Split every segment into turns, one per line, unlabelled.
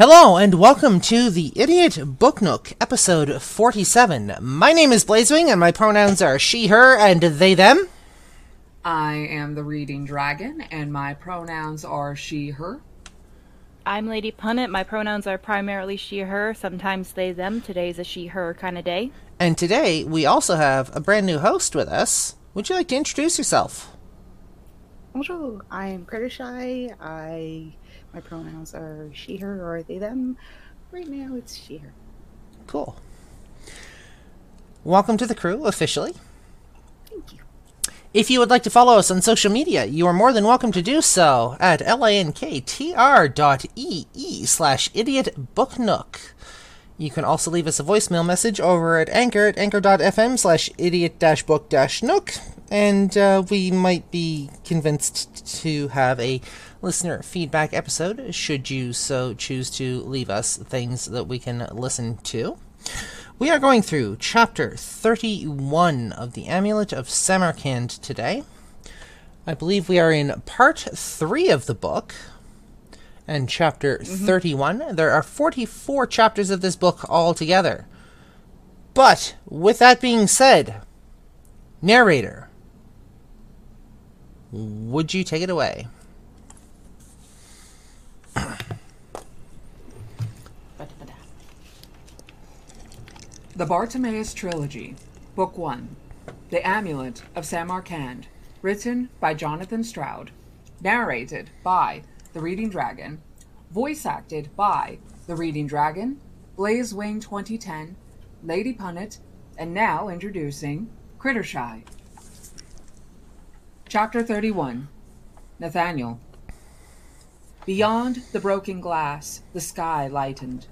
Hello and welcome to the Idiot Book Nook, episode 47. My name is Blazewing and my pronouns are she, her, and they, them.
I am the Reading Dragon and my pronouns are she, her.
I'm Lady Punit. My pronouns are primarily she, her, sometimes they, them. Today's a she, her kind of day.
And today we also have a brand new host with us. Would you like to introduce yourself?
Bonjour, I'm Crittershy. I my pronouns are she, her, or they, them. Right now, it's she, her.
Cool. Welcome to the crew officially.
Thank you.
If you would like to follow us on social media, you are more than welcome to do so at linktr dot slash idiot book nook. You can also leave us a voicemail message over at anchor at anchor.fm slash idiot book dash nook, and uh, we might be convinced to have a listener feedback episode should you so choose to leave us things that we can listen to. We are going through chapter 31 of the Amulet of Samarkand today. I believe we are in part 3 of the book and chapter
Mm-hmm.
31. There are 44 chapters of this book altogether. But with that being said, narrator, would you take it away?
The Bartimaeus Trilogy, Book 1 The Amulet of Samarkand, written by Jonathan Stroud, narrated by The Reading Dragon, voice acted by The Reading Dragon, Blaze Wing 2010, Lady Punit, and now introducing Crittershy. Chapter 31 Nathaniel. Beyond the broken glass, the sky lightened.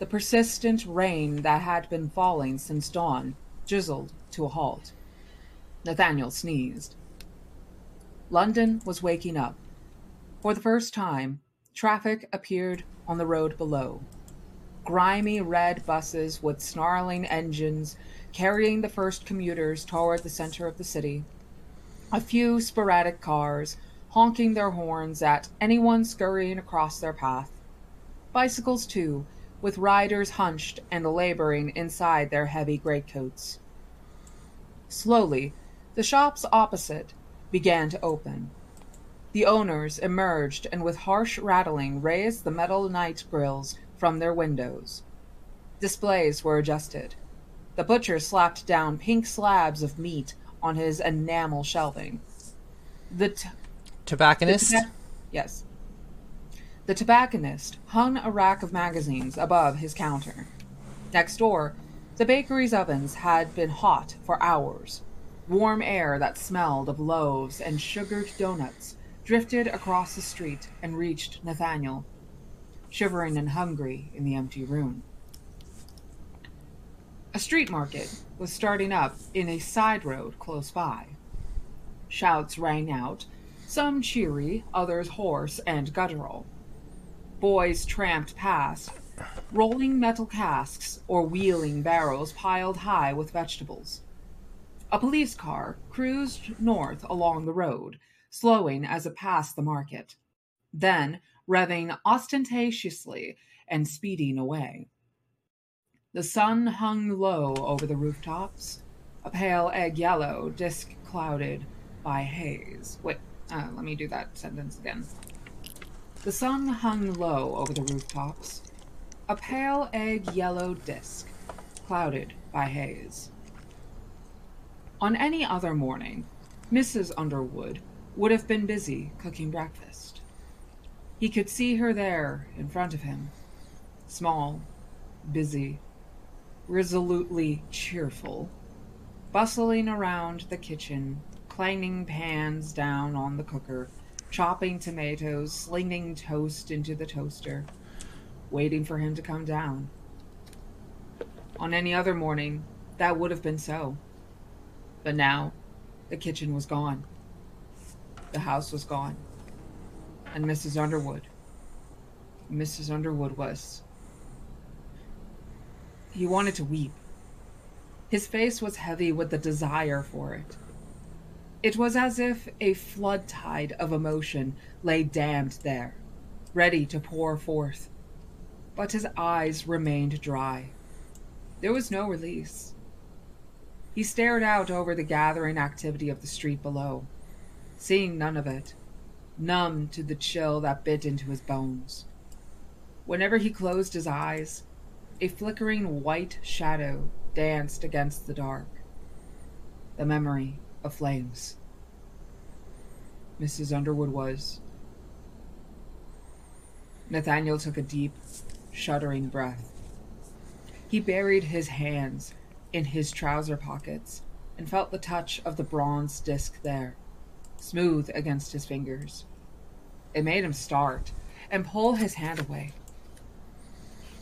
The persistent rain that had been falling since dawn drizzled to a halt. Nathaniel sneezed. London was waking up. For the first time, traffic appeared on the road below. Grimy red buses with snarling engines carrying the first commuters toward the center of the city. A few sporadic cars honking their horns at anyone scurrying across their path. Bicycles, too, with riders hunched and laboring inside their heavy greatcoats. Slowly, the shops opposite began to open. The owners emerged and with harsh rattling raised the metal night grills from their windows. Displays were adjusted. The butcher slapped down pink slabs of meat on his enamel shelving. The t-
Tobacconist?
the toba- yes. The tobacconist hung a rack of magazines above his counter. Next door, the bakery's ovens had been hot for hours. Warm air that smelled of loaves and sugared donuts drifted across the street and reached Nathaniel, shivering and hungry in the empty room. A street market was starting up in a side road close by. Shouts rang out, some cheery, others hoarse and guttural. Boys tramped past, rolling metal casks or wheeling barrels piled high with vegetables. A police car cruised north along the road, slowing as it passed the market, then revving ostentatiously and speeding away. The sun hung low over the rooftops, a pale egg yellow disk clouded by haze. Wait, uh, let me do that sentence again. The sun hung low over the rooftops, a pale egg yellow disk clouded by haze. On any other morning, Mrs. Underwood would have been busy cooking breakfast. He could see her there in front of him, small, busy, resolutely cheerful, bustling around the kitchen, clanging pans down on the cooker, chopping tomatoes, slinging toast into the toaster, waiting for him to come down. On any other morning, that would have been so. But now, the kitchen was gone. The house was gone. And Mrs. Underwood. Mrs. Underwood was. He wanted to weep. His face was heavy with the desire for it. It was as if a flood tide of emotion lay dammed there, ready to pour forth. but his eyes remained dry. There was no release. He stared out over the gathering activity of the street below, seeing none of it, numb to the chill that bit into his bones. Whenever he closed his eyes, a flickering white shadow danced against the dark. The memory of flames. Mrs. Underwood was. Nathaniel took a deep, shuddering breath. He buried his hands in his trouser pockets and felt the touch of the bronze disc there, smooth against his fingers. It made him start and pull his hand away.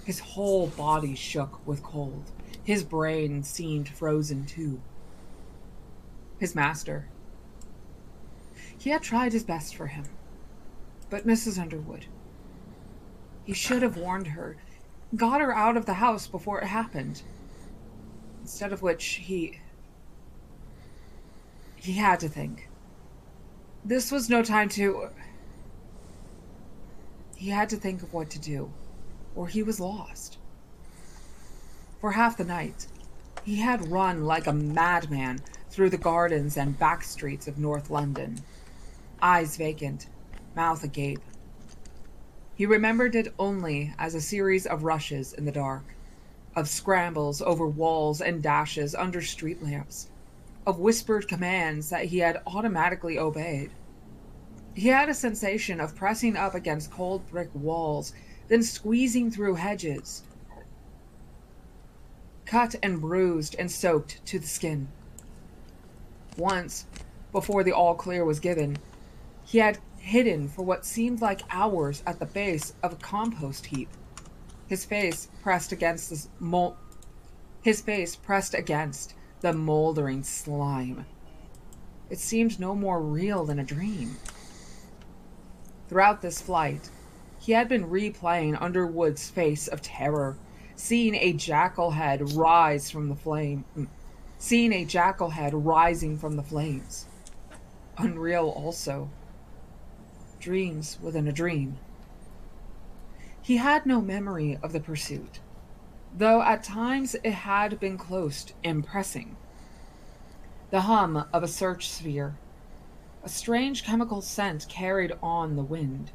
His whole body shook with cold. His brain seemed frozen too. His master. He had tried his best for him. But Mrs. Underwood. He should have warned her, got her out of the house before it happened. Instead of which, he. He had to think. This was no time to. He had to think of what to do, or he was lost. For half the night, he had run like a madman through the gardens and back streets of North London, eyes vacant, mouth agape. He remembered it only as a series of rushes in the dark, of scrambles over walls and dashes under street lamps, of whispered commands that he had automatically obeyed. He had a sensation of pressing up against cold brick walls, then squeezing through hedges, cut and bruised and soaked to the skin. Once, before the all clear was given, he had hidden for what seemed like hours at the base of a compost heap, his face pressed against the mol- his face pressed against the moldering slime. It seemed no more real than a dream. Throughout this flight, he had been replaying Underwood's face of terror, seeing a jackal head rise from the flame, mm, seeing a jackal head rising from the flames. Unreal also. Dreams within a dream. He had no memory of the pursuit, though at times it had been close and pressing. The hum of a search sphere, a strange chemical scent carried on the wind.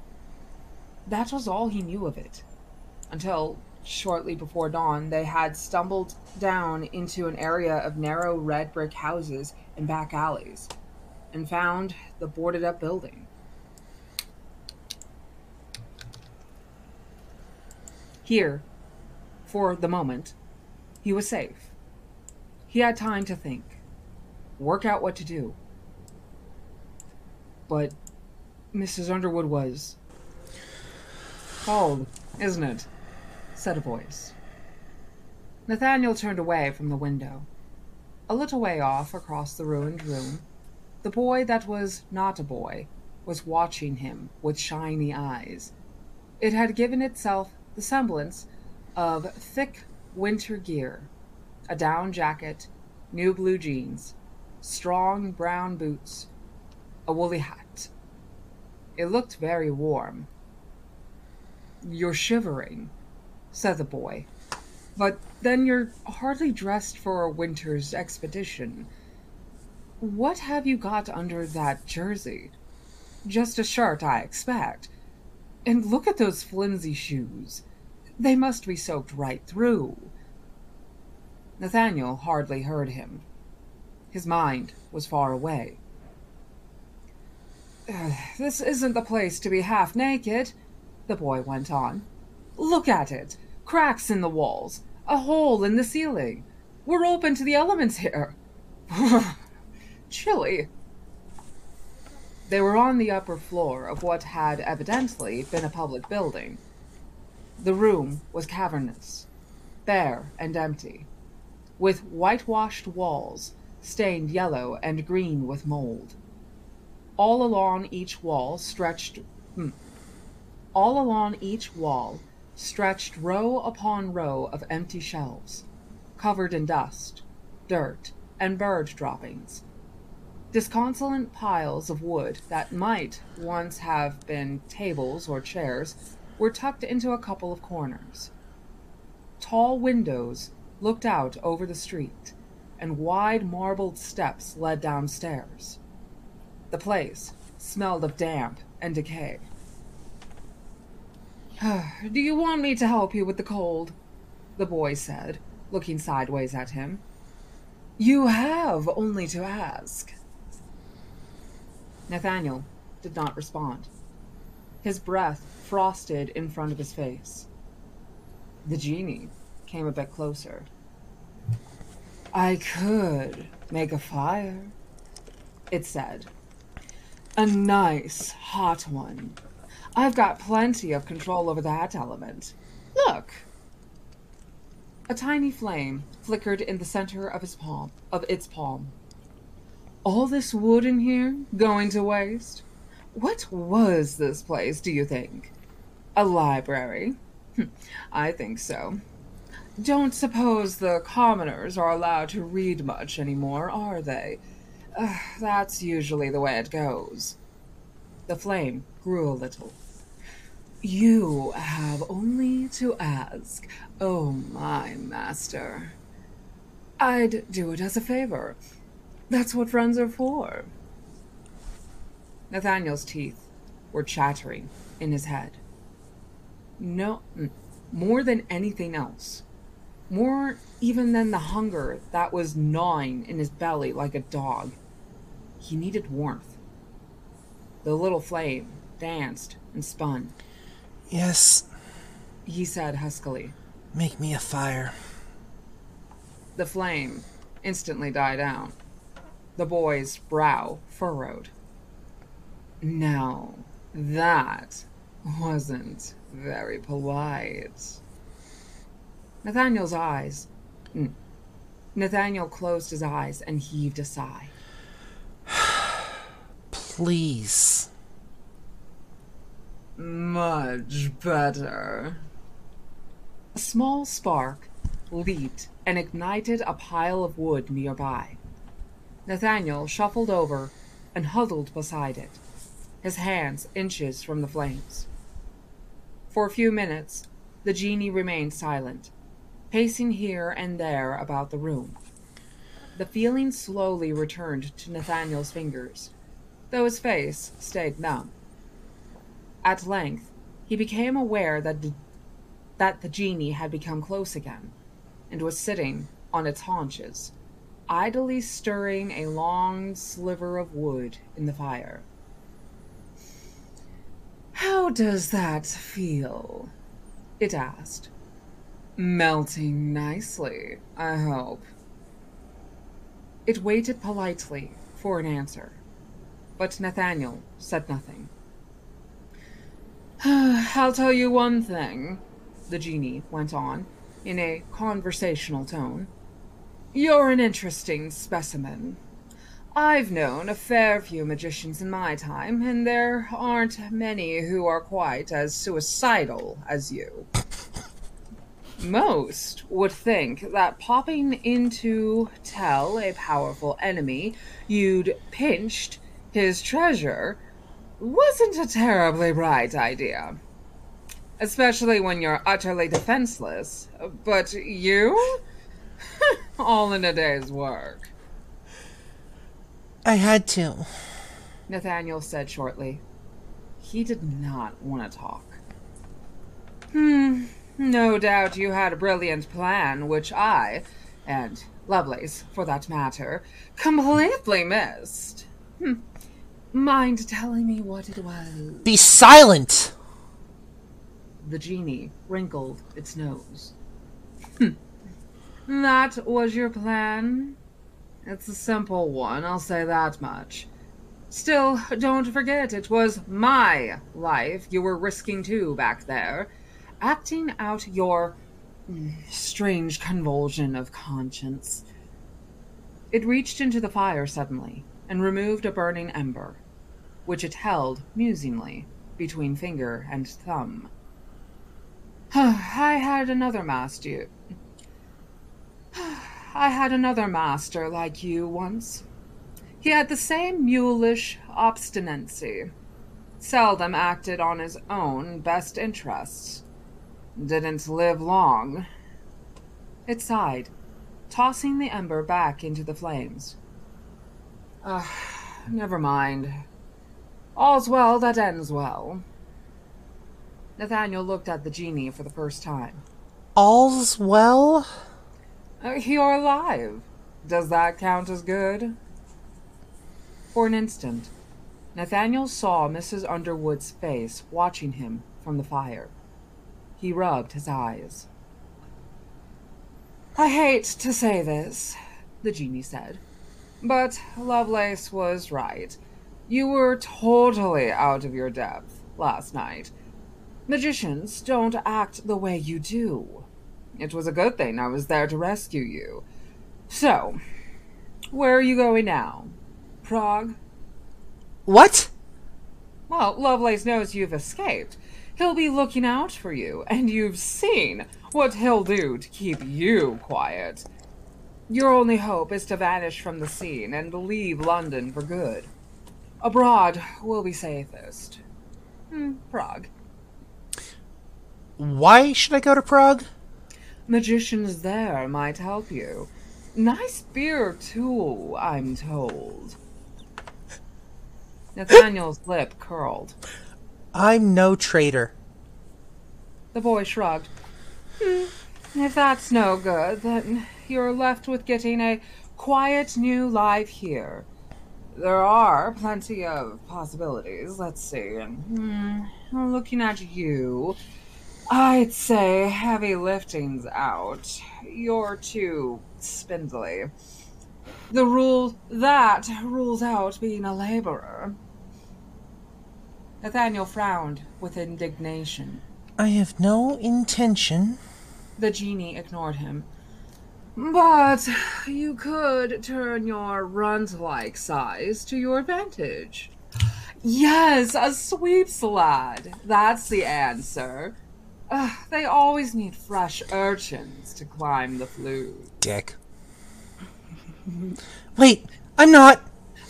That was all he knew of it, until shortly before dawn they had stumbled down into an area of narrow red brick houses and back alleys, and found the boarded up building. Here, for the moment, he was safe. He had time to think, work out what to do. But Mrs. Underwood was. Cold, isn't it? Said a voice. Nathaniel turned away from the window. A little way off, across the ruined room, the boy that was not a boy was watching him with shiny eyes. It had given itself the semblance of thick winter gear, a down jacket, new blue jeans, strong brown boots, a woolly hat. It looked very warm. You're shivering, said the boy. But then you're hardly dressed for a winter's expedition. What have you got under that jersey? Just a shirt, I expect. And look at those flimsy shoes. They must be soaked right through. Nathaniel hardly heard him. His mind was far away. This isn't the place to be half naked, the boy went on. Look at it. Cracks in the walls, a hole in the ceiling. We're open to the elements here. Chilly. They were on the upper floor of what had evidently been a public building. The room was cavernous, bare and empty, with whitewashed walls stained yellow and green with mold. All along each wall stretched hmm, all along each wall stretched row upon row of empty shelves, covered in dust, dirt, and bird droppings. Disconsolate piles of wood that might once have been tables or chairs were tucked into a couple of corners. Tall windows looked out over the street, and wide marbled steps led downstairs. The place smelled of damp and decay. Do you want me to help you with the cold? The boy said, looking sideways at him. You have only to ask. Nathaniel did not respond. His breath frosted in front of his face. The genie came a bit closer. I could make a fire, it said. A nice hot one. I've got plenty of control over that element. Look. A tiny flame flickered in the center of his palm of its palm. All this wood in here going to waste? What was this place, do you think? A library? I think so. Don't suppose the commoners are allowed to read much anymore, are they? Uh, that's usually the way it goes. The flame grew a little. You have only to ask, oh my master. I'd do it as a favor. That's what friends are for. Nathaniel's teeth were chattering in his head. No, mm, more than anything else, more even than the hunger that was gnawing in his belly like a dog, he needed warmth. The little flame danced and spun.
Yes,
He said huskily.
make me a fire.
The flame instantly died down. The boy's brow furrowed. Now, that wasn't very polite. Nathaniel's eyes. Mm, Nathaniel closed his eyes and heaved a sigh.
Please.
Much better. A small spark leaped and ignited a pile of wood nearby. Nathaniel shuffled over and huddled beside it, his hands inches from the flames. For a few minutes, the genie remained silent, pacing here and there about the room. The feeling slowly returned to Nathaniel's fingers, though his face stayed numb. At length, he became aware that the, that the genie had become close again, and was sitting on its haunches, idly stirring a long sliver of wood in the fire. How does that feel? It asked. Melting nicely, I hope. It waited politely for an answer, but Nathaniel said nothing. I'll tell you one thing, the genie went on, in a conversational tone. You're an interesting specimen. I've known a fair few magicians in my time, and there aren't many who are quite as suicidal as you. Most would think that popping in to tell a powerful enemy you'd pinched his treasure wasn't a terribly bright idea. Especially when you're utterly defenseless. But you? All in a day's work.
I had to.
Nathaniel said shortly. He did not want to talk. Hmm, no doubt you had a brilliant plan, which I, and Lovelace, for that matter, completely missed. Hmm. Mind telling me what it was?
Be silent!
The genie wrinkled its nose. Hmm. That was your plan? It's a simple one, I'll say that much. Still, don't forget it was my life you were risking too back there, acting out your strange convulsion of conscience. It reached into the fire suddenly and removed a burning ember, which it held musingly between finger and thumb. I had another master. I had another master like you once. He had the same mulish obstinacy. seldom acted on his own best interests. Didn't live long. It sighed, tossing the ember back into the flames. Ah, never mind. All's well that ends well. Nathaniel looked at the genie for the first time.
All's well?
Uh, you're alive. Does that count as good? For an instant, Nathaniel saw Mrs. Underwood's face watching him from the fire. He rubbed his eyes. I hate to say this, the genie said, but Lovelace was right. You were totally out of your depth last night. Magicians don't act the way you do. It was a good thing I was there to rescue you. So, where are you going now? Prague?
What?
Well, Lovelace knows you've escaped. He'll be looking out for you, and you've seen what he'll do to keep you quiet. Your only hope is to vanish from the scene and leave London for good. Abroad will be safest. Hmm, Prague.
Why should I go to Prague?
Magicians there might help you. Nice beer, too, I'm told. Nathaniel's lip curled.
I'm no traitor.
The boy shrugged. "Hmm, if that's no good, then you're left with getting a quiet new life here. There are plenty of possibilities. Let's see. Hmm, looking at you, I'd say heavy lifting's out. You're too spindly. The rule that rules out being a laborer. Nathaniel frowned with indignation.
I have no intention.
The genie ignored him. But you could turn your runt like size to your advantage. Yes, a sweeps lad. That's the answer. Ugh, they always need fresh urchins to climb the flue.
Dick. Wait, I'm not.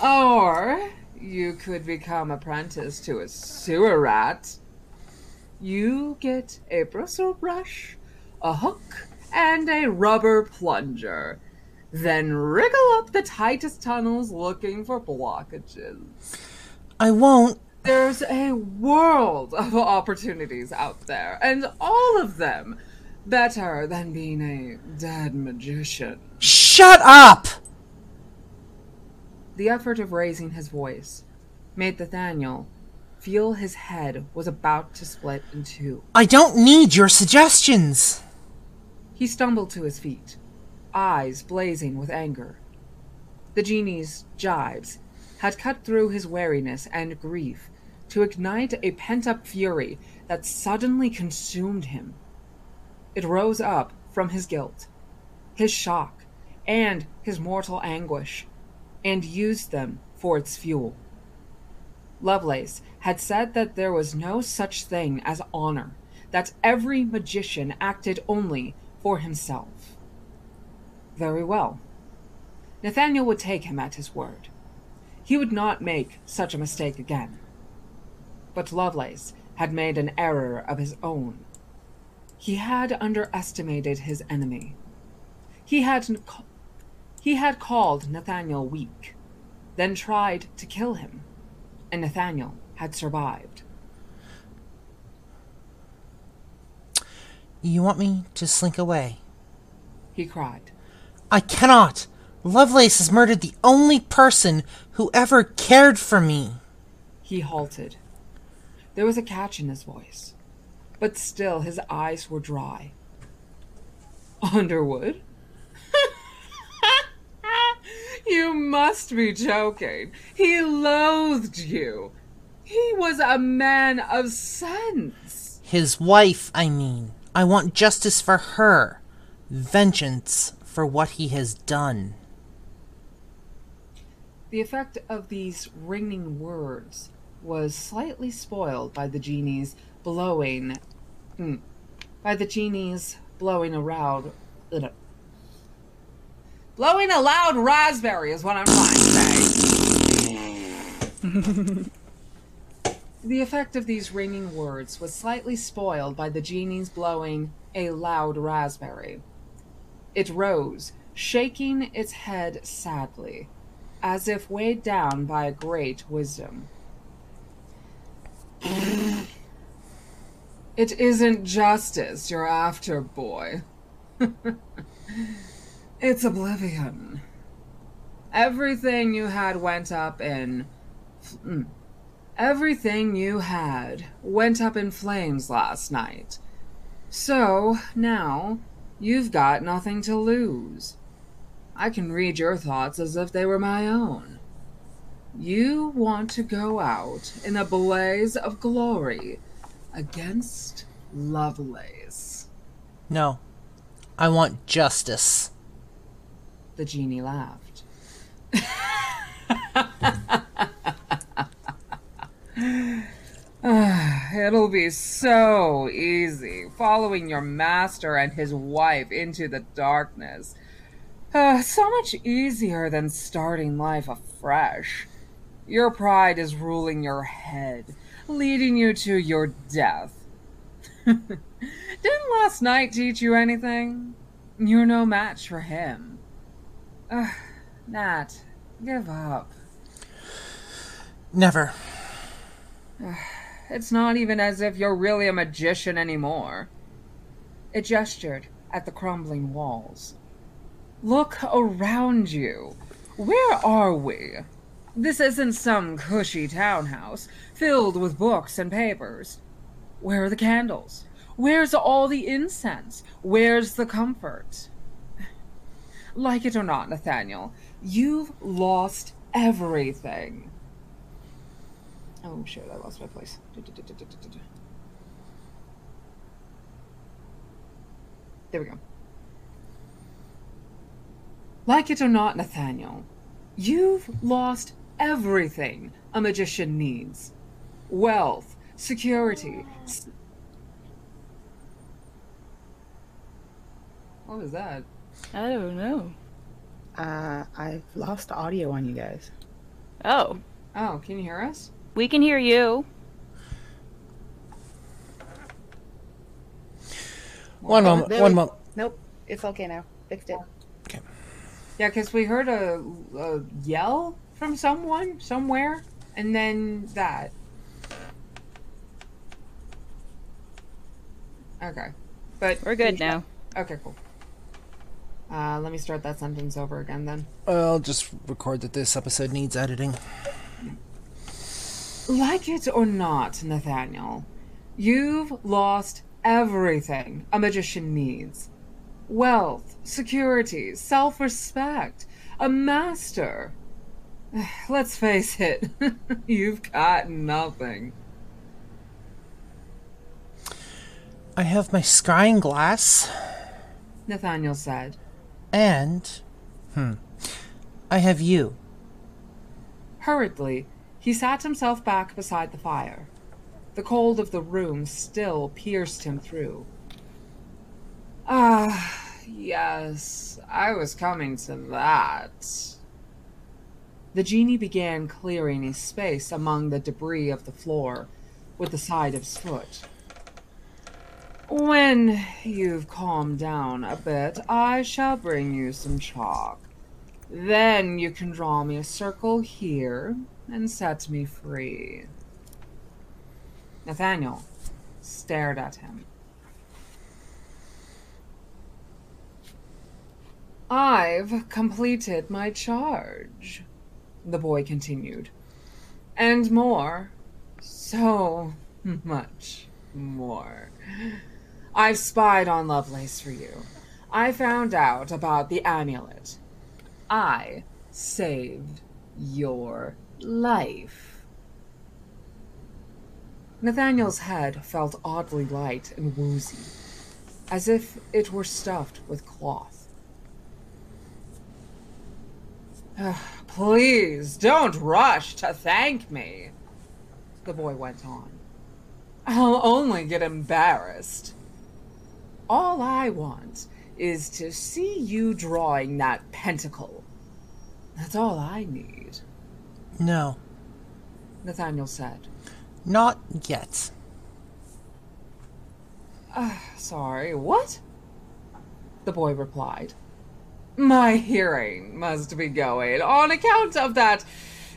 Or you could become apprentice to a sewer rat. You get a bristle brush, a hook, and a rubber plunger. Then wriggle up the tightest tunnels looking for blockages.
I won't.
There's a world of opportunities out there, and all of them better than being a dead magician.
Shut up!
The effort of raising his voice made Nathaniel feel his head was about to split in two.
I don't need your suggestions.
He stumbled to his feet, eyes blazing with anger. The genie's jibes had cut through his wariness and grief to ignite a pent up fury that suddenly consumed him. It rose up from his guilt, his shock, and his mortal anguish, and used them for its fuel. Lovelace had said that there was no such thing as honor, that every magician acted only for himself. Very well. Nathaniel would take him at his word. He would not make such a mistake again. But Lovelace had made an error of his own. He had underestimated his enemy. He had he had called Nathaniel weak, then tried to kill him, and Nathaniel had survived.
You want me to slink away?
He cried.
I cannot. Lovelace has murdered the only person who ever cared for me.
He halted. There was a catch in his voice, but still his eyes were dry. Underwood? you must be joking. He loathed you. He was a man of sense.
His wife, I mean. I want justice for her. Vengeance for what he has done.
The effect of these ringing words was slightly spoiled by the genie's blowing. Mm, by the genie's blowing a loud. Uh, blowing a loud raspberry is what I'm trying to say. The effect of these ringing words was slightly spoiled by the genie's blowing a loud raspberry. It rose, shaking its head sadly, as if weighed down by a great wisdom. it isn't justice you're after, boy. it's oblivion. Everything you had went up in. Mm, Everything you had went up in flames last night. So, now, you've got nothing to lose. I can read your thoughts as if they were my own. You want to go out in a blaze of glory against Lovelace.
No. I want justice.
The genie laughed. It'll be so easy following your master and his wife into the darkness. Uh, so much easier than starting life afresh. Your pride is ruling your head, leading you to your death. Didn't last night teach you anything? You're no match for him. Ugh, Nat, give up.
Never.
It's not even as if you're really a magician anymore. It gestured at the crumbling walls. Look around you. Where are we? This isn't some cushy townhouse filled with books and papers. Where are the candles? Where's all the incense? Where's the comfort? Like it or not, Nathaniel, you've lost everything. Oh shit, I lost my place. There we go. Like it or not, Nathaniel, you've lost everything a magician needs wealth, security. What was that?
I don't know.
Uh, I've lost audio on you guys.
Oh,
Oh, can you hear us?
We can hear you.
One moment.
There
One
we-
moment.
Nope, it's okay now. Fixed it. Okay.
Yeah, because we heard a, a yell from someone somewhere, and then that. Okay, but
We're good now.
Okay, cool. Uh, let me start that sentence over again then.
I'll just record that this episode needs editing.
Like it or not, Nathaniel, you've lost everything a magician needs wealth, security, self respect, a master. Let's face it, you've got nothing.
I have my scrying glass,
Nathaniel said.
and. Hmm. I have you.
Hurriedly, he sat himself back beside the fire. The cold of the room still pierced him through. Ah, yes, I was coming to that. The genie began clearing a space among the debris of the floor with the side of his foot. When you've calmed down a bit, I shall bring you some chalk. Then you can draw me a circle here and set me free. Nathaniel stared at him. I've completed my charge, the boy continued. And more. So much more. I've spied on Lovelace for you. I found out about the amulet. I saved your life. Nathaniel's head felt oddly light and woozy, as if it were stuffed with cloth. Please don't rush to thank me, the boy went on. I'll only get embarrassed. All I want is to see you drawing that pentacle. That's all I need,
No.
Nathaniel said.
Not yet.
Uh, sorry, what? The boy replied. My hearing must be going on account of that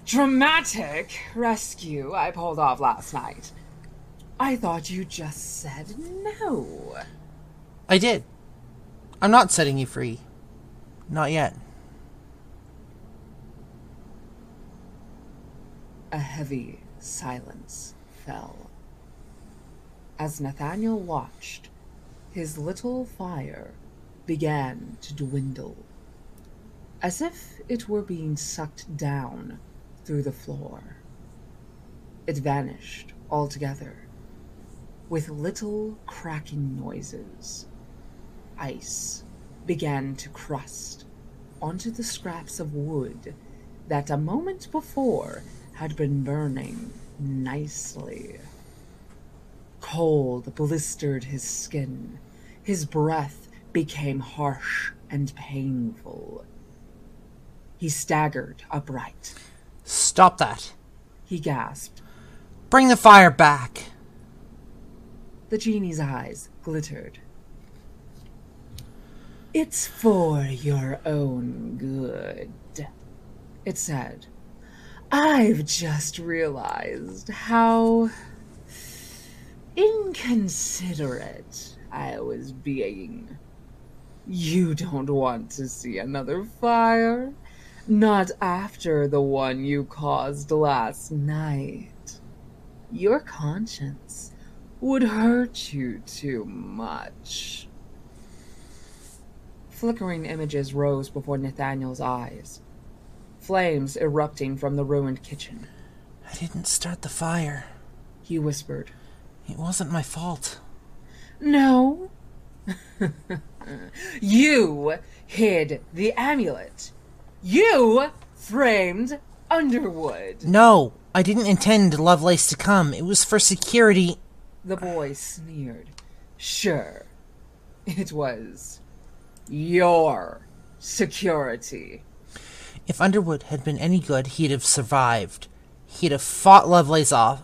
dramatic rescue I pulled off last night. I thought you just said no.
I did. I'm not setting you free. Not yet.
A heavy silence fell. As Nathaniel watched, his little fire began to dwindle, as if it were being sucked down through the floor. It vanished altogether, with little cracking noises. Ice began to crust onto the scraps of wood that a moment before had been burning nicely. Cold blistered his skin. His breath became harsh and painful. He staggered upright.
Stop that.
He gasped.
Bring the fire back.
The genie's eyes glittered. It's for your own good, it said. I've just realized how inconsiderate I was being. You don't want to see another fire? Not after the one you caused last night. Your conscience would hurt you too much. Flickering images rose before Nathaniel's eyes, flames erupting from the ruined kitchen.
I didn't start the fire.
He whispered,
It wasn't my fault.
No. you hid the amulet. You framed Underwood.
No, I didn't intend Lovelace to come. It was for security.
The boy sneered. Sure, it was your security.
If Underwood had been any good, he'd have survived. He'd have fought Lovelace off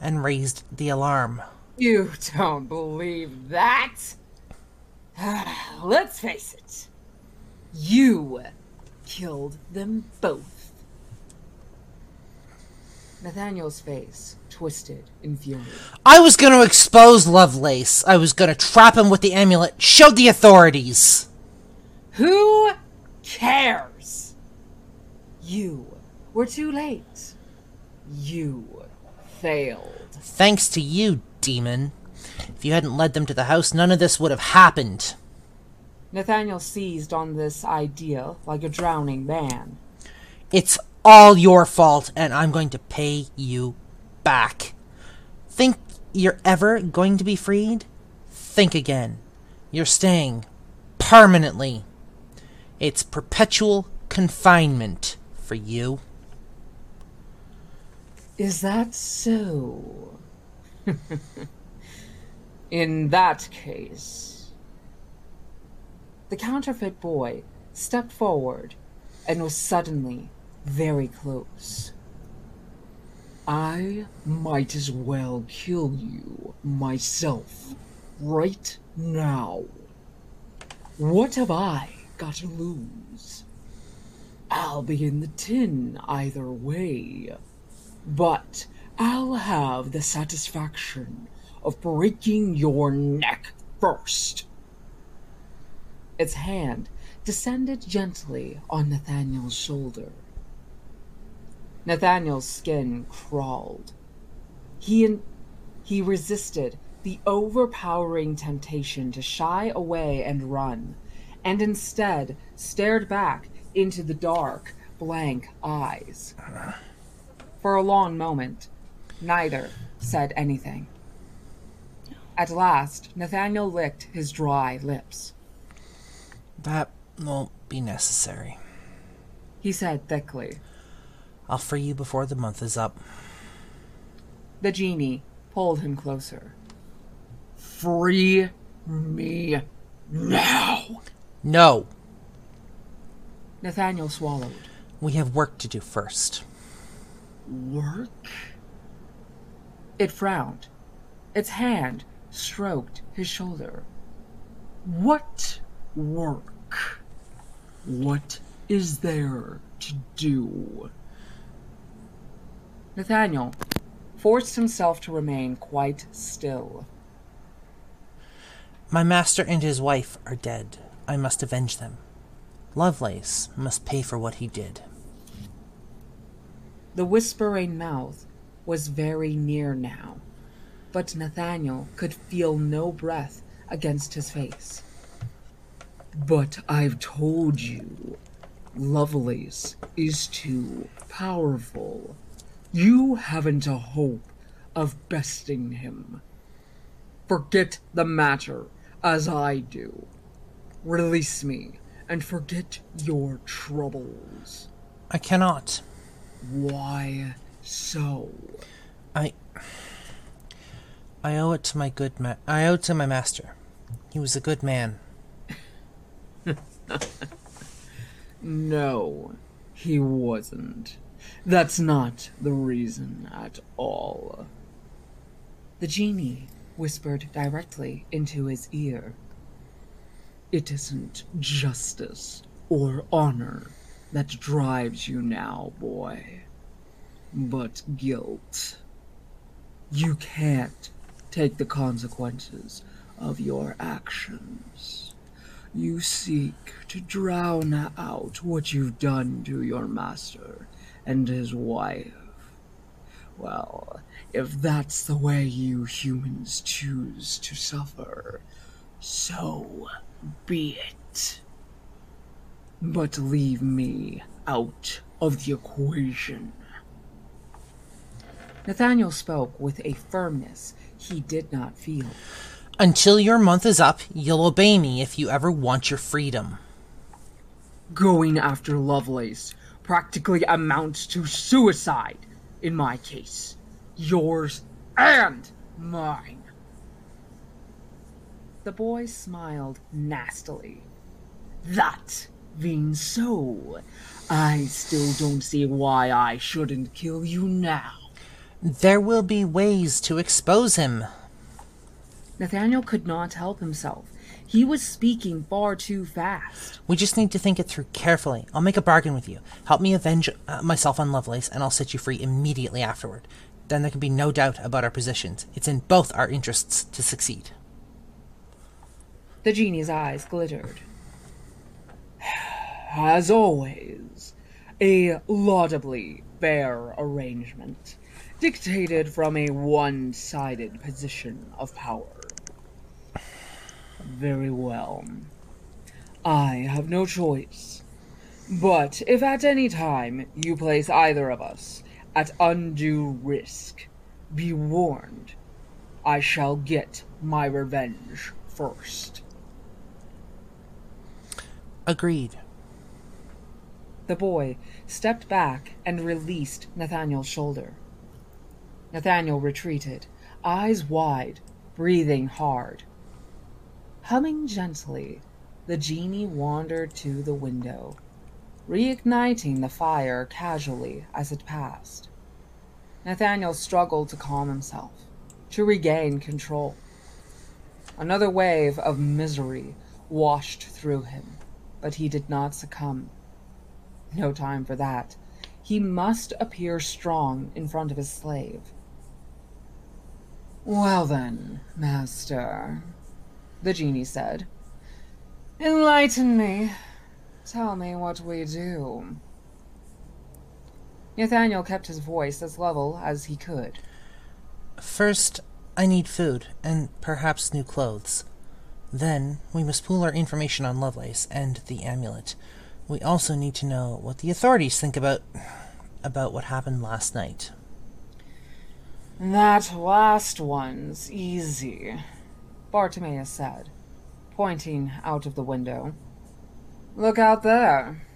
and raised the alarm.
You don't believe that? Let's face it. You killed them both. Nathaniel's face twisted in fury.
I was going to expose Lovelace. I was going to trap him with the amulet. Show the authorities.
Who cares? You were too late. You failed.
Thanks to you, demon. If you hadn't led them to the house, none of this would have happened.
Nathaniel seized on this idea like a drowning man.
It's all your fault, and I'm going to pay you back. Think you're ever going to be freed? Think again. You're staying permanently. It's perpetual confinement for you.
Is that so? In that case. The counterfeit boy stepped forward and was suddenly very close. I might as well kill you myself right now. What have I got to lose? I'll be in the tin either way, but I'll have the satisfaction of breaking your neck first. Its hand descended gently on Nathaniel's shoulder. Nathaniel's skin crawled. He in- he resisted the overpowering temptation to shy away and run, and instead stared back into the dark, blank eyes. For a long moment, neither said anything. At last, Nathaniel licked his dry lips.
That won't be necessary.
He said thickly.
I'll free you before the month is up.
The genie pulled him closer. Free me now!
No,
Nathaniel swallowed.
we have work to do first.
Work? It frowned. Its hand stroked his shoulder. What work? What is there to do? Nathaniel forced himself to remain quite still.
My master and his wife are dead. I must avenge them. Lovelace must pay for what he did.
The whispering mouth was very near now, but Nathaniel could feel no breath against his face. But I've told you, Lovelace is too powerful. You haven't a hope of besting him. Forget the matter, as I do. Release me and forget your troubles.
I cannot.
Why so?
I. I owe it to my good ma- I owe it to my master. He was a good man.
No, he wasn't. That's not the reason at all. The genie whispered directly into his ear. It isn't justice or honor that drives you now, boy, but guilt. You can't take the consequences of your actions. You seek to drown out what you've done to your master and his wife. Well, if that's the way you humans choose to suffer, so be it. But leave me out of the equation. Nathaniel spoke with a firmness he did not feel.
Until your month is up, you'll obey me if you ever want your freedom.
Going after Lovelace practically amounts to suicide in my case. Yours and mine. The boy smiled nastily. That being so, I still don't see why I shouldn't kill you now.
There will be ways to expose him.
Nathaniel could not help himself. He was speaking far too fast.
We just need to think it through carefully. I'll make a bargain with you. Help me avenge uh, myself on Lovelace, and I'll set you free immediately afterward. Then there can be no doubt about our positions. It's in both our interests to succeed.
The genie's eyes glittered. As always, a laudably fair arrangement, dictated from a one sided position of power. Very well. I have no choice. But if at any time you place either of us at undue risk, be warned. I shall get my revenge first.
Agreed.
The boy stepped back and released Nathaniel's shoulder. Nathaniel retreated, eyes wide, breathing hard. Humming gently, the genie wandered to the window, reigniting the fire casually as it passed. Nathaniel struggled to calm himself, to regain control. Another wave of misery washed through him, but he did not succumb. No time for that. He must appear strong in front of his slave. Well then, master, the genie said. Enlighten me. Tell me what we do. Nathaniel kept his voice as level as he could.
First, I need food, and perhaps new clothes. Then, we must pool our information on Lovelace and the amulet. We also need to know what the authorities think about about what happened last night.
That last one's easy, Bartimaeus said, pointing out of the window. Look out there.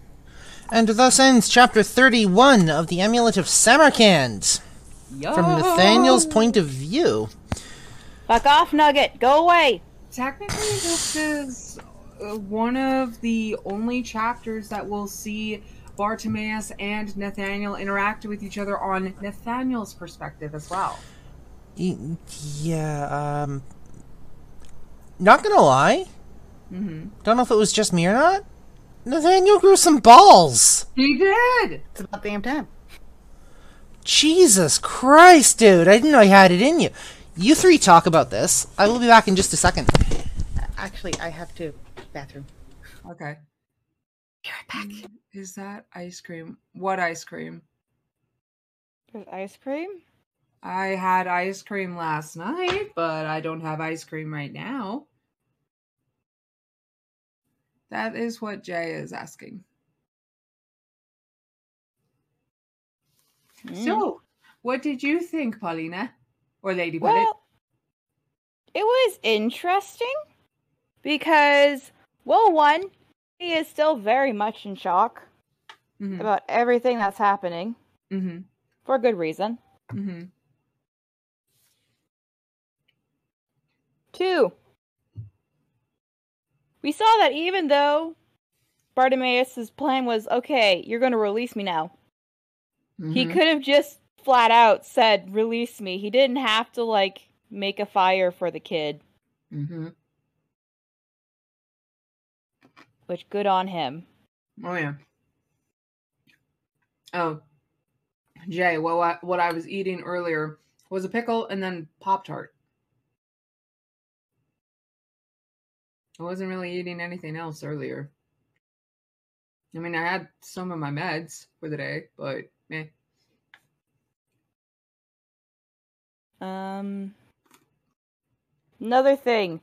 And thus ends chapter 31 of the Amulet of Samarkand. From Nathaniel's point of view.
Fuck off, Nugget. Go away.
Technically, this is uh, one of the only chapters that will see Bartimaeus and Nathaniel interact with each other on Nathaniel's perspective as well.
Y- yeah, um. Not gonna lie.
Mm-hmm.
Don't know if it was just me or not. Nathaniel grew some balls!
He did.
It's about damn time.
Jesus Christ, dude! I didn't know you had it in you. You three talk about this. I will be back in just a second.
Actually, I have to bathroom.
Okay.
Be right back.
Is that ice cream? What ice cream?
There's ice cream?
I had ice cream last night, but I don't have ice cream right now. That is what Jay is asking.
Mm.
So, what did you think, Paulina? Or Lady?
Well, it was interesting because, well, one, he is still very much in shock
Mm-hmm.
about everything that's happening
Mm-hmm.
for good reason.
Mm-hmm.
Two, we saw that even though Bartimaeus' plan was, okay, you're going to release me now, he
Mhm.
could have just flat out said, release me. He didn't have to, like, make a fire for the kid,
Mm-hmm.
which good on him.
Oh yeah. Oh, Jay, what I, what I was eating earlier was a pickle and then Pop Tart. I wasn't really eating anything else earlier. I mean, I had some of my meds for the day, but eh.
Um, another thing,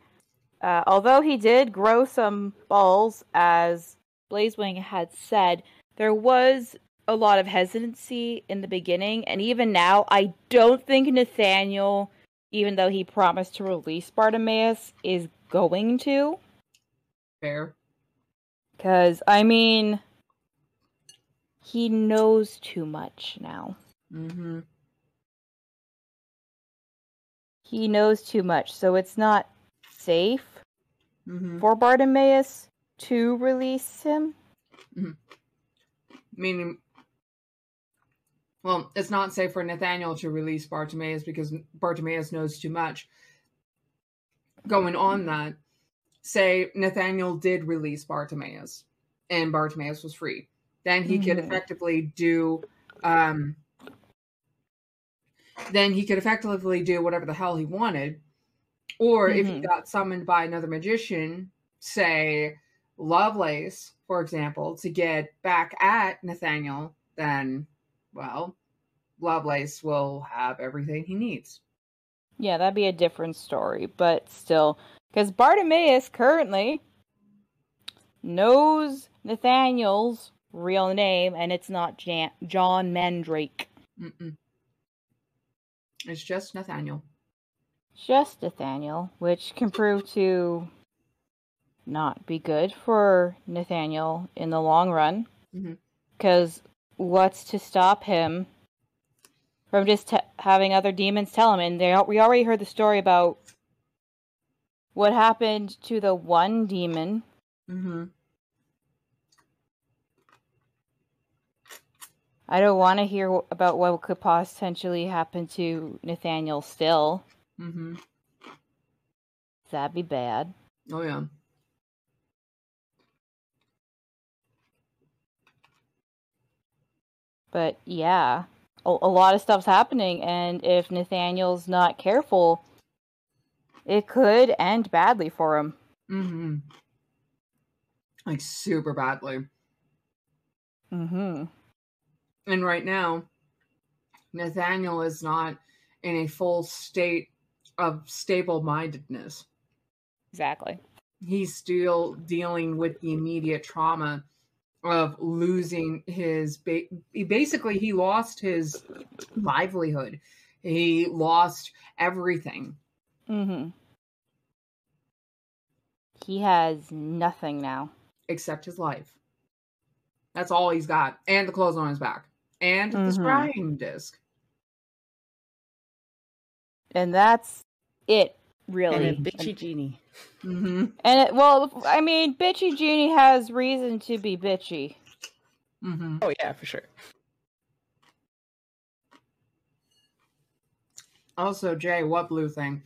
uh, although he did grow some balls, as Blazewing had said, there was a lot of hesitancy in the beginning, and even now, I don't think Nathaniel, even though he promised to release Bartimaeus, is going to.
fair.
Because, I mean, he knows too much now.
Mm-hmm.
He knows too much, so it's not safe
Mm-hmm.
for Bartimaeus to release him.
Meaning, well, it's not safe for Nathaniel to release Bartimaeus because Bartimaeus knows too much. Going on that, say Nathaniel did release Bartimaeus and Bartimaeus was free. Then he could
Mhm.
effectively do um then he could effectively do whatever the hell he wanted. Or if he
Mhm.
got summoned by another magician, say Lovelace, for example, to get back at Nathaniel, then, well, Lovelace will have everything he needs.
Yeah, that'd be a different story, but still, because Bartimaeus currently knows Nathaniel's real name, and it's not Jan- John Mandrake.
Mm-mm. It's just Nathaniel.
Just Nathaniel, which can prove to not be good for Nathaniel in the long run. Because what's to stop him from just t- having other demons tell him? And they, we already heard the story about what happened to the one demon.
Mm-hmm.
I don't want to hear about what could potentially happen to Nathaniel still.
Mm-hmm.
That'd be bad.
Oh yeah.
But yeah, a, a lot of stuff's happening, and if Nathaniel's not careful, it could end badly for him.
Mm-hmm. Like super badly.
Mm-hmm.
And right now, Nathaniel is not in a full state of stable mindedness.
Exactly.
He's still dealing with the immediate trauma of losing his ba- basically he lost his livelihood. He lost everything.
Mm-hmm. He has nothing now.
except his life. That's all he's got, and the clothes on his back, and the
Mhm.
scrying disc.
And that's it,
And
really.
a bitchy genie.
Mm-hmm.
And it, well, I mean, Bitchy Genie has reason to be bitchy.
Mm-hmm.
Oh yeah, for sure.
Also, Jay, what blue thing?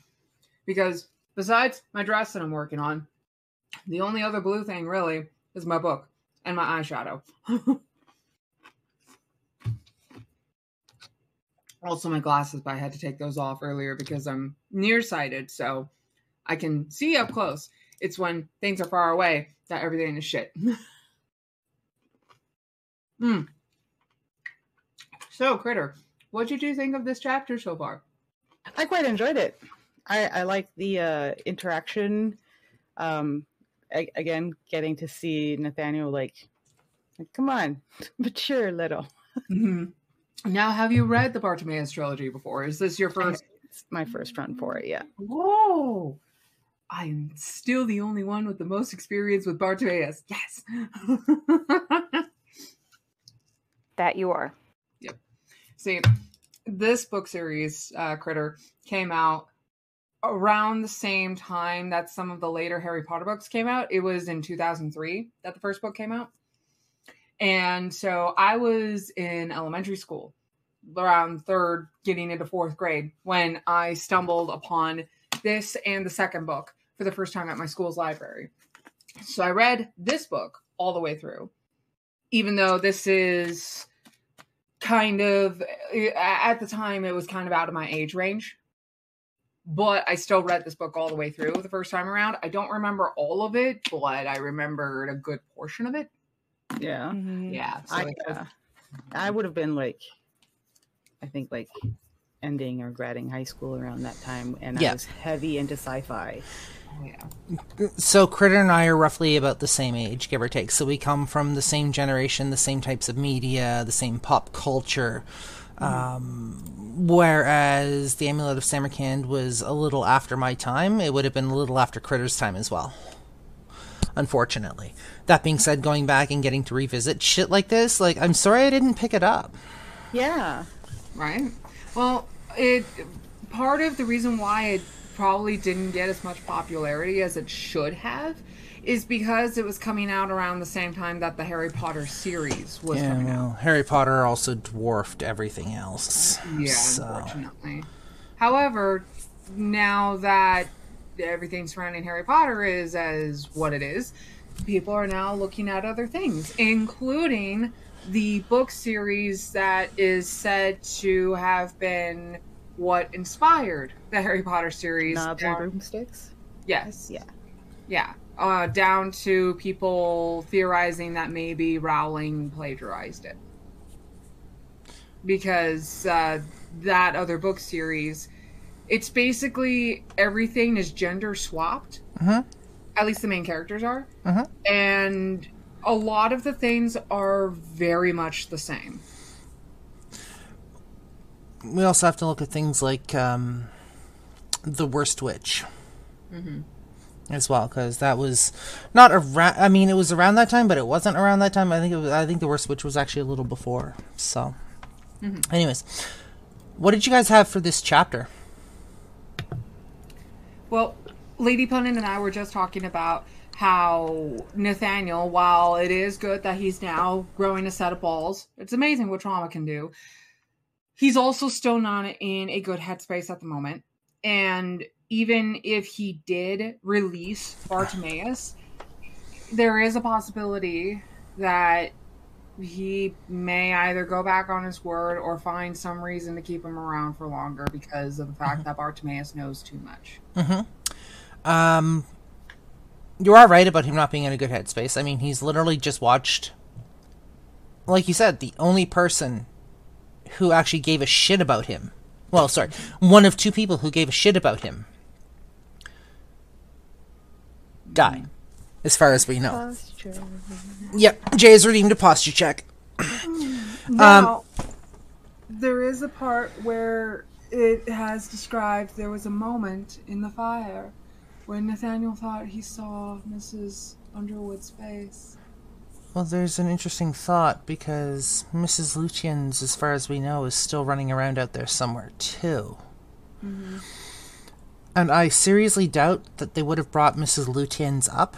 Because besides my dress that I'm working on, the only other blue thing really is my book and my eyeshadow. also, my glasses, but I had to take those off earlier because I'm nearsighted, so I can see up close. It's when things are far away that everything is shit. Hmm. So, Critter, what did you think of this chapter so far?
I quite enjoyed it. I, I like the uh, interaction. Um, again, getting to see Nathaniel like, like, come on, mature a little.
Mhm. Now, have you read the Bartimaeus trilogy before? Is this your first?
It's my first run for it. Yeah.
Whoa! I'm still the only one with the most experience with Bartimaeus. Yes.
That you are. Yep.
See, this book series, uh, Critter, came out around the same time that some of the later Harry Potter books came out. It was in 2003 that the first book came out. And so I was in elementary school around third, getting into fourth grade when I stumbled upon this and the second book for the first time at my school's library. So I read this book all the way through, even though this is kind of eh, at the time it was kind of out of my age range. But i still read this book all the way through the first time around. I don't remember all of it but i remembered a good portion of it
Yeah.
yeah so
I,
it
uh, I would have been like, I think like ending or graduating high school around that time, and
Yeah.
I was heavy into sci-fi.
yeah
So Critter and I are roughly about the same age, give or take. So we come from the same generation, the same types of media, the same pop culture. Um, whereas the Amulet of Samarkand was a little after my time, it would have been a little after Critter's time as well. Unfortunately. That being said, going back and getting to revisit shit like this, like I'm sorry I didn't pick it up.
Yeah.
right well it part of the reason why it probably didn't get as much popularity as it should have is because it was coming out around the same time that the harry potter series was
Yeah,
coming out
well, Harry Potter also dwarfed everything else.
Yeah,
So-
unfortunately. However, now that everything surrounding Harry Potter is as what it is, people are now looking at other things, including the book series that is said to have been what inspired the Harry Potter series.
Knobs and broomsticks.
yes,
Yeah.
yeah. Uh, down to people theorizing that maybe Rowling plagiarized it. Because uh, that other book series, it's basically everything is gender swapped.
Mhm.
At least the main characters are.
Mhm.
And a lot of the things are very much the same.
we also have to look at things like um, the worst witch as well because that was not around i mean it was around that time but it wasn't around that time i think it was i think the worst witch was actually a little before so anyways what did you guys have for this chapter
Well, Lady Punit and I were just talking about how Nathaniel, while it is good that he's now growing a set of balls, it's amazing what trauma can do. He's also still not in a good headspace at the moment. And even if he did release Bartimaeus, there is a possibility that he may either go back on his word or find some reason to keep him around for longer because of the fact mm-hmm. that Bartimaeus knows too much. Mm-hmm.
um you are right about him not being in a good headspace. I mean he's literally just watched like you said the only person who actually gave a shit about him. Well sorry one of two people who gave a shit about him. Die as far as we know Yep, Jay has redeemed a posture check.
Um, now, there is a part where it has described there was a moment in the fire when Nathaniel thought he saw Mrs. Underwood's face.
Well, there's an interesting thought because Mrs. Lutyens, as far as we know, is still running around out there somewhere too. Mm-hmm. And I seriously doubt that they would have brought Mrs. Lutyens up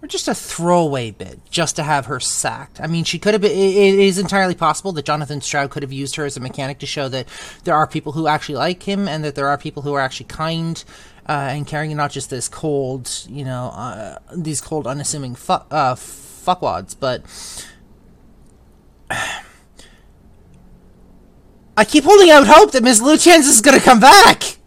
or just a throwaway bit just to have her sacked. I mean, she could have been. It it is entirely possible that Jonathan Stroud could have used her as a mechanic to show that there are people who actually like him and that there are people who are actually kind uh, and caring, and not just this cold, you know, uh, these cold, unassuming fu- uh, fuckwads. But I keep holding out hope that Ms. Lutyens is going to come back.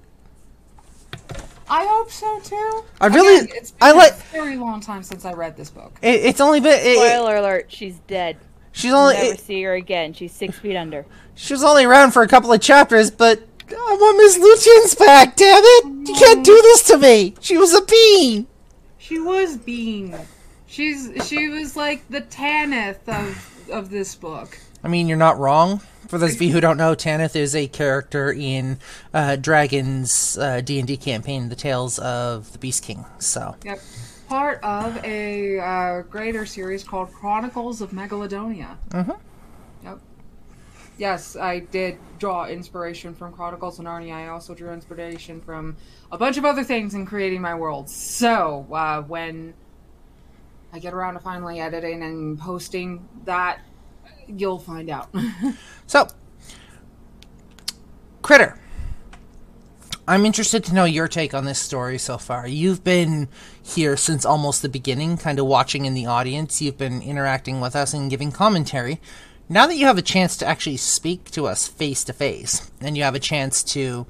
I hope so too.
I really-
Again, it's been
I like-
a very long time since I read this book.
It, it's only been. It, it-
Spoiler alert: she's dead.
she's only.
Never
it-
see her again. She's six feet under.
She was only around for a couple of chapters, but I want Miss Lutyens back, damn it! You can't do this to me! She was a bean!
She was Bean. She's she was like the Tanith of of this book.
I mean, you're not wrong. For those of you who don't know, Tanith is a character in uh, Dragon's uh, D&D campaign, The Tales of the Beast King. So,
Yep. Part of a uh, greater series called Chronicles of Megalodonia.
Mhm.
Yep. Yes, I did draw inspiration from Chronicles of Narnia. I also drew inspiration from a bunch of other things in creating my world. So, uh, when I get around to finally editing and posting that, you'll find out.
so Critter. I'm interested to know your take on this story so far. You've been here since almost the beginning, kind of watching in the audience. You've been interacting with us and giving commentary. Now that you have a chance to actually speak to us face to face, and you have a chance to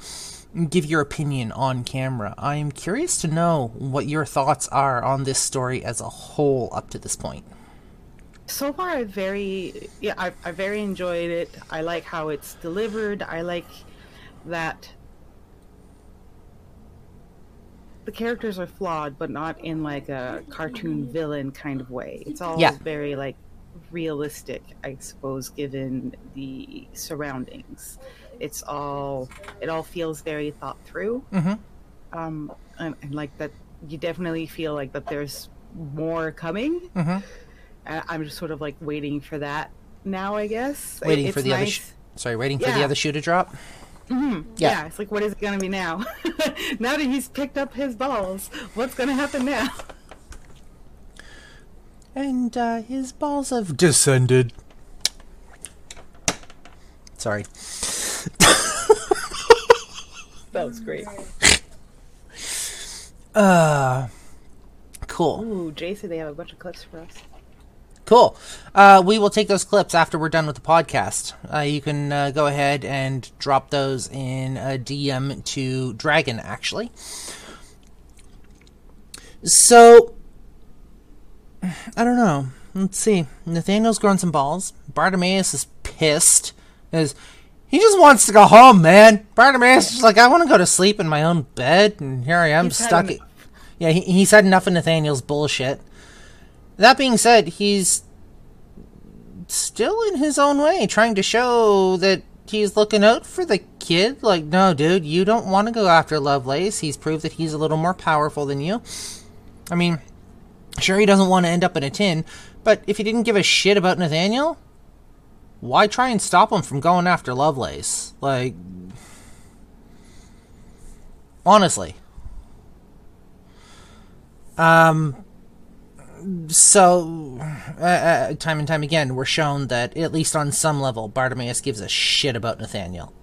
give your opinion on camera, I am curious to know what your thoughts are on this story as a whole up to this point.
So far i very yeah I, I very enjoyed it i like how it's delivered i like that the characters are flawed but not in like a cartoon villain kind of way it's all
Yeah.
very like realistic i suppose given the surroundings it's all it all feels very thought through
Mhm.
um and, and like that you definitely feel like that there's more coming
Mhm.
I- I'm just sort of like waiting for that now, I guess.
Waiting
It's
for the other, sh- sorry, waiting for the other shoe to drop.
Mhm.
Yeah.
yeah. it's like, what is it going to be now? now that he's picked up his balls, what's going to happen now?
And uh, his balls have descended. Sorry.
That was great.
Uh, cool.
Ooh, Jay said they have a bunch of clips for us.
Cool. Uh, we will take those clips after we're done with the podcast. Uh, you can uh, go ahead and drop those in a DM to Dragon, actually. So, I don't know. Let's see. Nathaniel's grown some balls. Bartimaeus is pissed. Is he just wants to go home, man? Bartimaeus is like, I want to go to sleep in my own bed, and here I am
He's
stuck. Yeah, he, he's had enough of Nathaniel's bullshit. That being said, he's still in his own way trying to show that he's looking out for the kid. Like, no, dude, you don't want to go after Lovelace. He's proved that he's a little more powerful than you. I mean, sure, he doesn't want to end up in a tin, but if he didn't give a shit about Nathaniel, why try and stop him from going after Lovelace? Like, honestly. Um, so uh, uh, time and time again we're shown that at least on some level bartimaeus gives a shit about nathaniel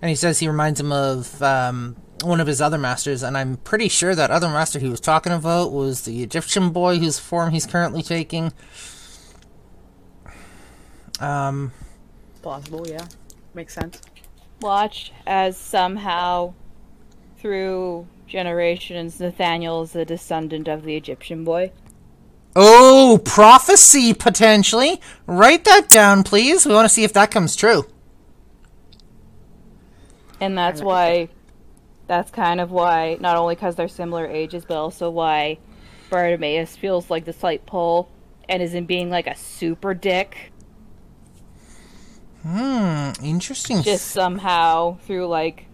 and he says he reminds him of um, one of his other masters and i'm pretty sure that other master he was talking about was the egyptian boy whose form he's currently taking um,
Plausible, yeah. Makes sense.
Watch as somehow, through generations, Nathaniel is a descendant of the Egyptian boy.
oh prophecy potentially write that down please we want to see if that comes true
And that's why, that's kind of why, not only because they're similar ages, but also why Bartimaeus feels like the slight pull and isn't being like a super dick.
hmm interesting
Just somehow through like,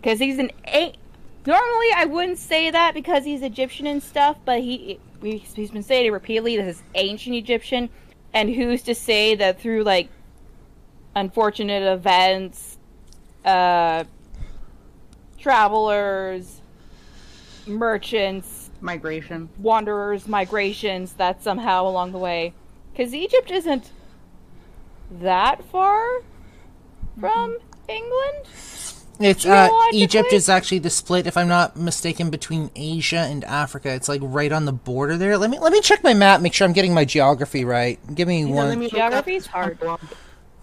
because he's an a. Normally, I wouldn't say that because he's Egyptian and stuff, but he he's been saying it repeatedly that he's ancient Egyptian, and who's to say that through like unfortunate events, uh, travelers, merchants,
Migration.
wanderers, migrations that somehow along the way. Because Egypt isn't that far from England.
It's uh, Egypt is actually the split, if I'm not mistaken, between Asia and Africa. It's like right on the border there. Let me let me check my map, make sure I'm getting my geography right. Give me
Yeah,
one.
let me
Geography is hard.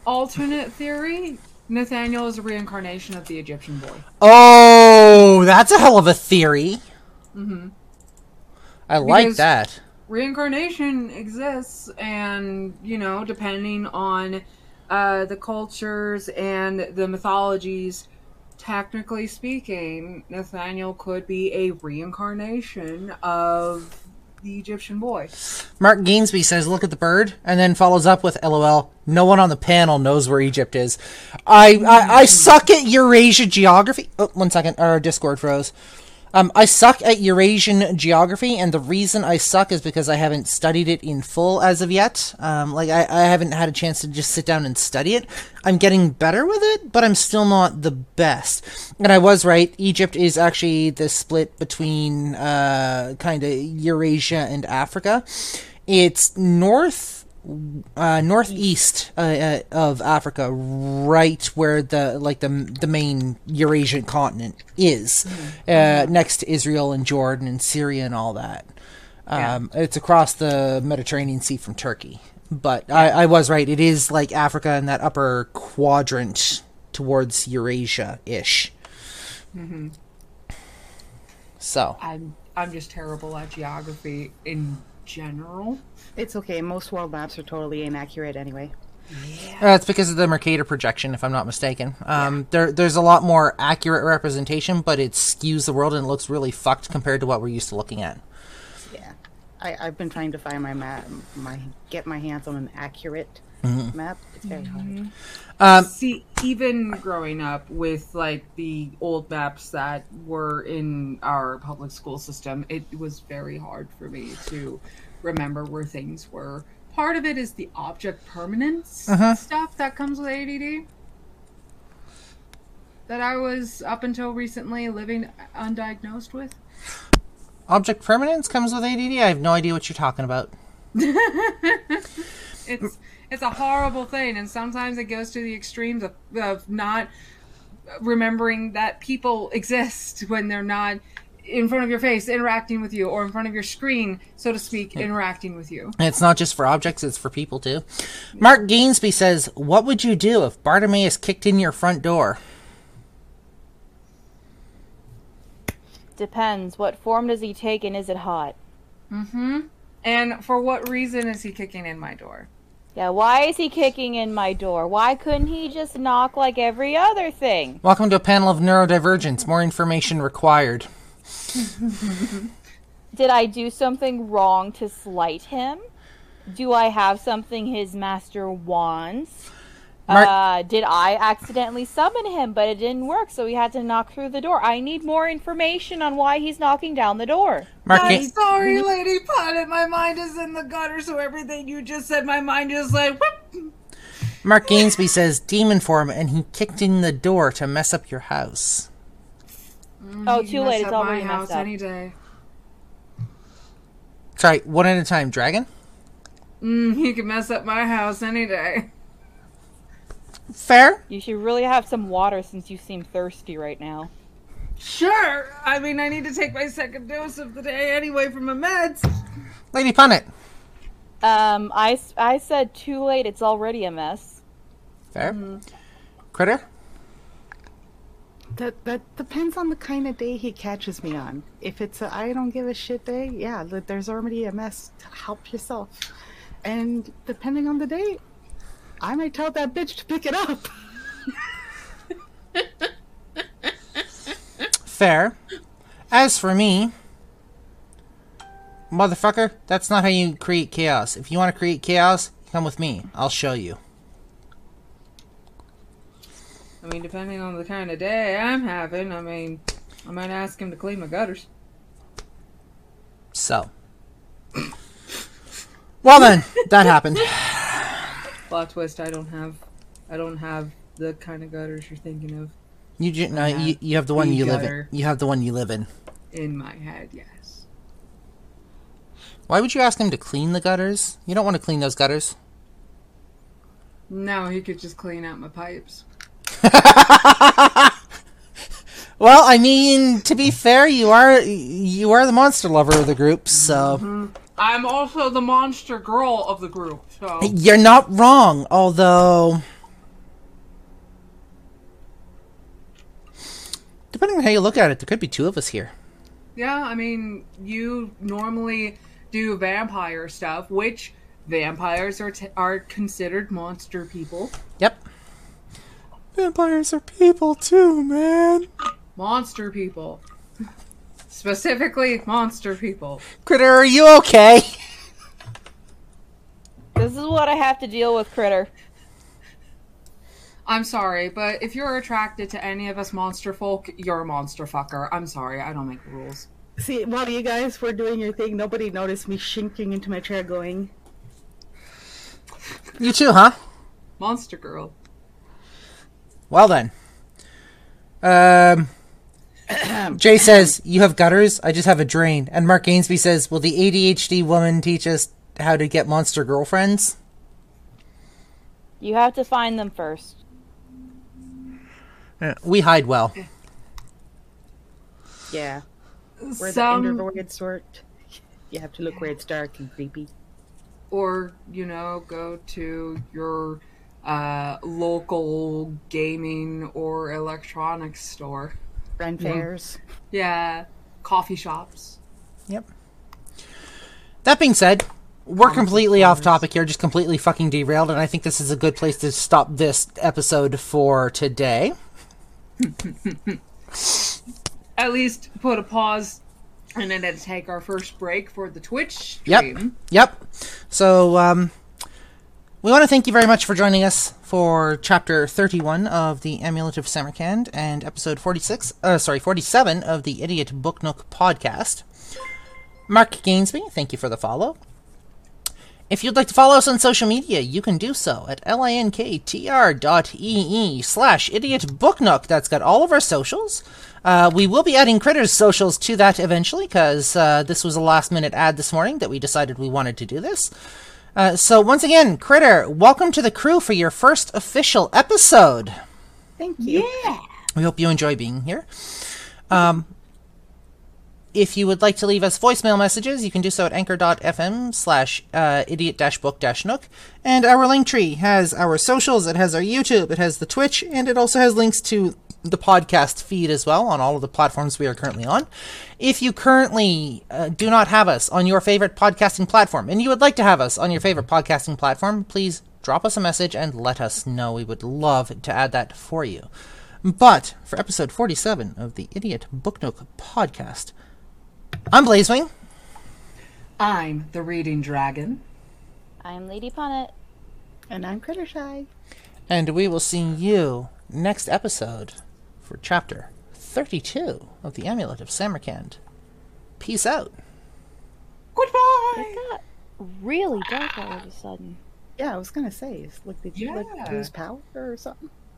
Alternate theory: Nathaniel is a reincarnation of the Egyptian boy.
Oh, that's a hell of a theory. Mm-hmm. I like that.
reincarnation exists and you know depending on uh, the cultures and the mythologies technically speaking nathaniel could be a reincarnation of the egyptian boy
Mark Gainsby says, "Look at the bird," and then follows up with, "LOL." No one on the panel knows where Egypt is. I I, I suck at Eurasia geography. Oh, one second, our Discord froze. Um, I suck at Eurasian geography, and the reason I suck is because I haven't studied it in full as of yet. Um, like I, I haven't had a chance to just sit down and study it. I'm getting better with it, but I'm still not the best. And I was right. Egypt is actually the split between uh, kind of Eurasia and Africa. It's north uh, northeast uh, uh, of Africa, right where the like the the main Eurasian continent is, uh, next to Israel and Jordan and Syria and all that. Um, It's across the Mediterranean Sea from Turkey. But I, I was right. It is like Africa in that upper quadrant towards Eurasia ish. So
i'm i'm just terrible at geography in general
It's okay. Most world maps are totally inaccurate anyway.
Uh, it's because of the Mercator projection, if I'm not mistaken. Um, there, there's a lot more accurate representation, but it skews the world and it looks really fucked compared to what we're used to looking at.
Yeah, I, I've been trying to find my map, my get my hands on an accurate Mm-hmm. map. It's very hard. Mm-hmm.
Um, See, even growing up with like the old maps that were in our public school system, it was very hard for me to remember where things were. Part of it is the object permanence mm-hmm. stuff that comes with ADD. That I was up until recently living undiagnosed with.
Object permanence comes with ADD. I have no idea what you're talking about.
It's mm. It's a horrible thing, and sometimes it goes to the extremes of, of not remembering that people exist when they're not in front of your face interacting with you, or in front of your screen, so to speak, interacting with you.
And it's not just for objects; it's for people too. Mark Gainsby says, "What would you do if Bartimaeus kicked in your front door?"
Depends. What form does he take and is it hot?
Mm-hmm and for what reason is he kicking in my door?
Yeah, why is he kicking in my door? Why couldn't he just knock like every other thing?
Welcome to a panel of neurodivergence. More information required.
Did I do something wrong to slight him? Do I have something his master wants?
Mark-
uh, did I accidentally summon him, but it didn't work, so he had to knock through the door? I need more information on why he's knocking down the door.
Mark,
I'm sorry, Lady Punit. My mind is in the gutter, so everything you just said, my mind is like. whoop.
Mark Gainsby says demon form, and he kicked in the door to mess up your house.
Oh, too late. It's
up my
already
house
messed up.
any day.
Sorry, one at a time. Dragon.
Mm, he can mess up my house any day.
Fair.
You should really have some water since you seem thirsty right now.
Sure. I mean, I need to take my second dose of the day anyway from my meds.
Lady Punit.
Um, I, I said too late. It's already a mess.
Fair. Critter.
That that depends on the kind of day he catches me on. If it's a I don't give a shit day, yeah, there's already a mess. Help yourself. And depending on the day, I might tell that bitch to pick it up.
Fair. As for me, motherfucker, that's not how you create chaos. If you want to create chaos, come with me. I'll show you.
I mean, depending on the kind of day I'm having, I mean, I might ask him to clean my gutters.
So. Well then, that happened.
Plot twist: I don't have, I don't have the kind of gutters you're thinking of
You ju- no, you, you have the one you live in. You have the one you live in.
in my head. Yes.
Why would you ask him to clean the gutters? You don't want to clean those gutters.
No, he could just clean out my pipes.
Well, I mean, to be fair, you are you are the monster lover of the group, so mm-hmm.
I'm also the monster girl of the group, so
you're not wrong. Although, depending on how you look at it, there could be two of us here.
yeah, I mean, you normally do vampire stuff, which vampires are t- are considered monster people.
Yep. Vampires are people too, man.
Monster people. Specifically, monster people.
Critter, are you okay?
This is what I have to deal with, Critter.
I'm sorry, but if you're attracted to any of us monster folk, you're a monster fucker. I'm sorry, I don't make the rules.
See, while you guys were doing your thing, nobody noticed me shinking into my chair going,
You too, huh?
Monster girl.
Well then. Um. Jay says, You have gutters, I just have a drain. And Mark Gainsby says, Will the ADHD woman teach us how to get monster girlfriends?
You have to find them first.
We hide well.
yeah, we're
Some,
the introverted sort. You have to look where it's dark and creepy.
or you know, go to your uh, local gaming or electronics store.
Friend fairs.
Yeah, coffee shops.
Yep. That being said, we're completely off topic here, just completely fucking derailed, and I think this is a good place to stop this episode for today.
At least put a pause and then take our first break for the Twitch
Yep. Yep. So, um, we want to thank you very much for joining us for chapter 31 of the Amulet of Samarkand and episode 46, uh, sorry, 47 of the Idiot Book Nook podcast. Mark Gainsby, thank you for the follow. If you'd like to follow us on social media, you can do so at linktr dot slash idiot book nook. That's got all of our socials. Uh, we will be adding Critter's socials to that eventually, because uh, this was a last minute ad this morning that we decided we wanted to do this. Uh, so once again, Critter, welcome to the crew for your first official episode.
Thank you.
We hope you enjoy being here. Um, if you would like to leave us voicemail messages, you can do so at anchor.fm slash uh, idiot-book-nook. And our link tree has our socials, it has our YouTube, it has the Twitch, and it also has links to the podcast feed as well on all of the platforms we are currently on. If you currently uh, do not have us on your favorite podcasting platform, and you would like to have us on your favorite podcasting platform, please drop us a message and let us know. We would love to add that for you. But for episode 47 of the Idiot Book Nook podcast, I'm Blazewing.
I'm the Reading Dragon.
I'm Lady Punit.
And I'm Critter Shy.
And we will see you next episode for chapter 32 of the Amulet of Samarkand. Peace out.
Goodbye!
It got really dark all of a sudden.
Yeah, I was gonna say, is- like, did you like lose power or something?